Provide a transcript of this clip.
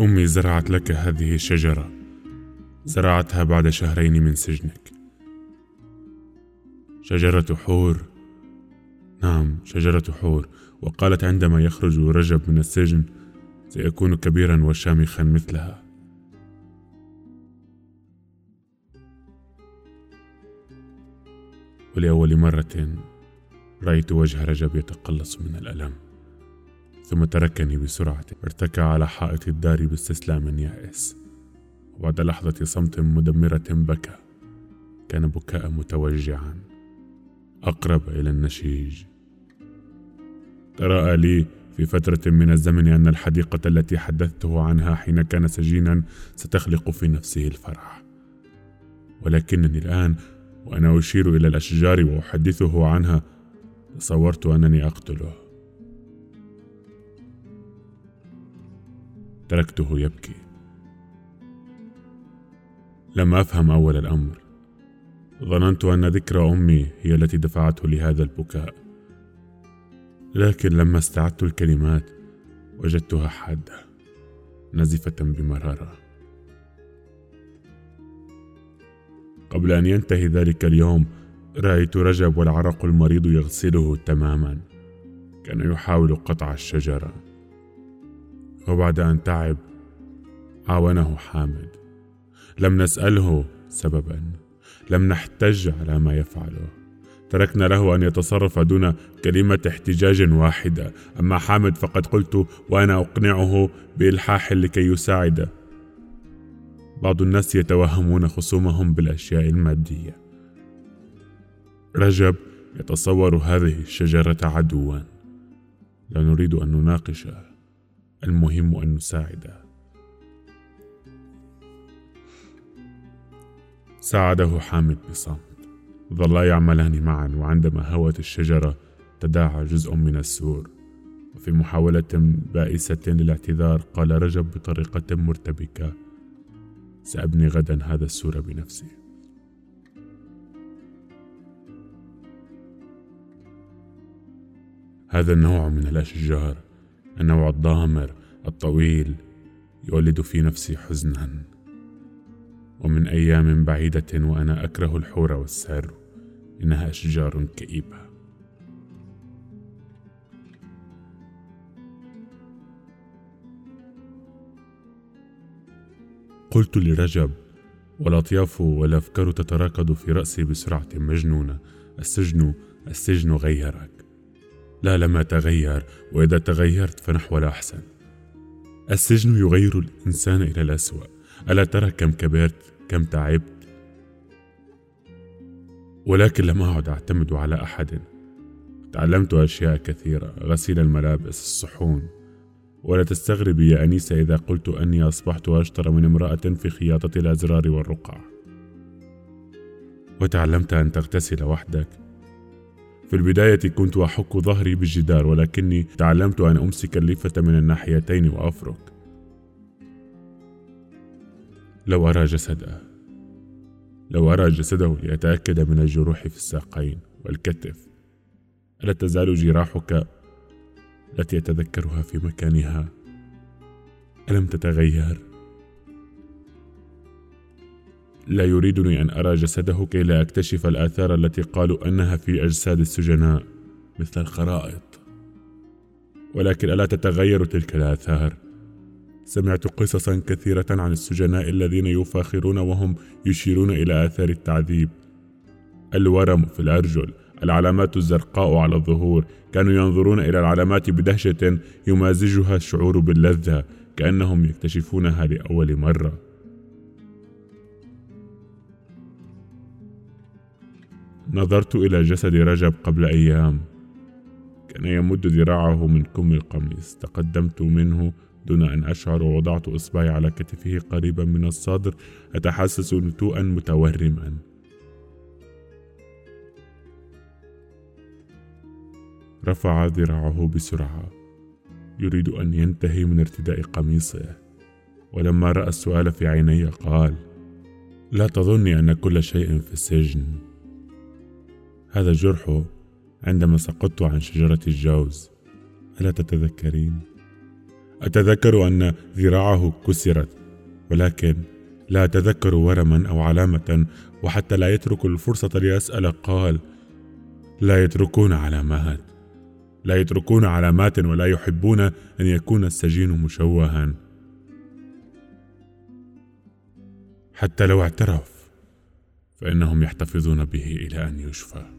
أمي زرعت لك هذه الشجرة. زرعتها بعد شهرين من سجنك. شجرة حور. نعم شجرة حور. وقالت عندما يخرج رجب من السجن سيكون كبيرا وشامخا مثلها. ولأول مرة رأيت وجه رجب يتقلص من الألم ثم تركني بسرعة. ارتكى على حائط الدار باستسلام يائس وبعد لحظة صمت مدمرة بكى كان بكاء متوجعا. أقرب إلى النشيج. تراءى لي في فترة من الزمن أن الحديقة التي حدثته عنها حين كان سجينا ستخلق في نفسه الفرح. ولكنني الآن وأنا أشير إلى الأشجار وأحدثه عنها. تصورت أنني أقتله. تركته يبكي. لم أفهم أول الأمر. ظننت أن ذكرى أمي هي التي دفعته لهذا البكاء. لكن لما استعدت الكلمات وجدتها حادة نزفة بمرارة. قبل أن ينتهي ذلك اليوم رأيت رجب والعرق المريض يغسله تماما. كان يحاول قطع الشجرة. وبعد أن تعب عاونه حامد. لم نسأله سببا. لم نحتج على ما يفعله. تركنا له أن يتصرف دون كلمة احتجاج واحدة. أما حامد فقد قلت وأنا أقنعه بإلحاح لكي يساعد. بعض الناس يتوهمون خصومهم بالأشياء المادية. رجب يتصور هذه الشجرة عدوا. لا نريد أن نناقشه المهم أن نساعده ساعده حامد بصمت. ظلا يعملان معا وعندما هوت الشجرة تداعى جزء من السور. وفي محاولة بائسة للاعتذار قال رجب بطريقة مرتبكة سأبني غدا هذا السور بنفسي. هذا النوع من الأشجار النوع الضامر الطويل يولد في نفسي حزنا. ومن أيام بعيدة وأنا أكره الحور والسار إنها أشجار كئيبة. قلت لرجب والأطياف والأفكار تتراكض في رأسي بسرعة مجنونة. السجن السجن غيرك. لا لما تغير وإذا تغيرت فنحو الأحسن. السجن يغير الإنسان إلى الأسوأ. ألا ترى كم كبرت كم تعبت؟ ولكن لم أعد أعتمد على أحد. تعلمت أشياء كثيرة غسيل الملابس الصحون. ولا تستغربي يا أنيسة إذا قلت أني أصبحت أشترى من امرأة في خياطة الأزرار والرقع. وتعلمت أن تغتسل وحدك. في البداية كنت أحك ظهري بالجدار ولكني تعلمت أن أمسك الليفة من الناحيتين وأفرك. لو أرى جسده لو أرى جسده لأتأكد من الجروح في الساقين والكتف. ألا تزال جراحك التي أتذكرها في مكانها ألم تتغير؟ لا يريدني أن أرى جسده كي لا أكتشف الآثار التي قالوا أنها في أجساد السجناء مثل الخرائط ولكن ألا تتغير تلك الآثار؟ سمعت قصصا كثيرة عن السجناء الذين يفاخرون وهم يشيرون إلى آثار التعذيب الورم في الأرجل العلامات الزرقاء على الظهور. كانوا ينظرون إلى العلامات بدهشة يمازجها الشعور باللذة كأنهم يكتشفونها لأول مرة. نظرت إلى جسد رجب قبل أيام. كان يمد ذراعه من كم القميص. تقدمت منه دون أن أشعر ووضعت إصبعي على كتفه قريبا من الصدر أتحسس نتوءا متورما. رفع ذراعه بسرعة. يريد أن ينتهي من ارتداء قميصه. ولما رأى السؤال في عيني قال لا تظني أن كل شيء في السجن. هذا جرح عندما سقطت عن شجرة الجوز. ألا تتذكرين؟ أتذكر أن ذراعه كسرت ولكن لا أتذكر ورما أو علامة وحتى لا يترك الفرصة لأسأل. قال لا يتركون علامات. لا يتركون علامات ولا يحبون أن يكون السجين مشوها. حتى لو اعترف فإنهم يحتفظون به إلى أن يشفى.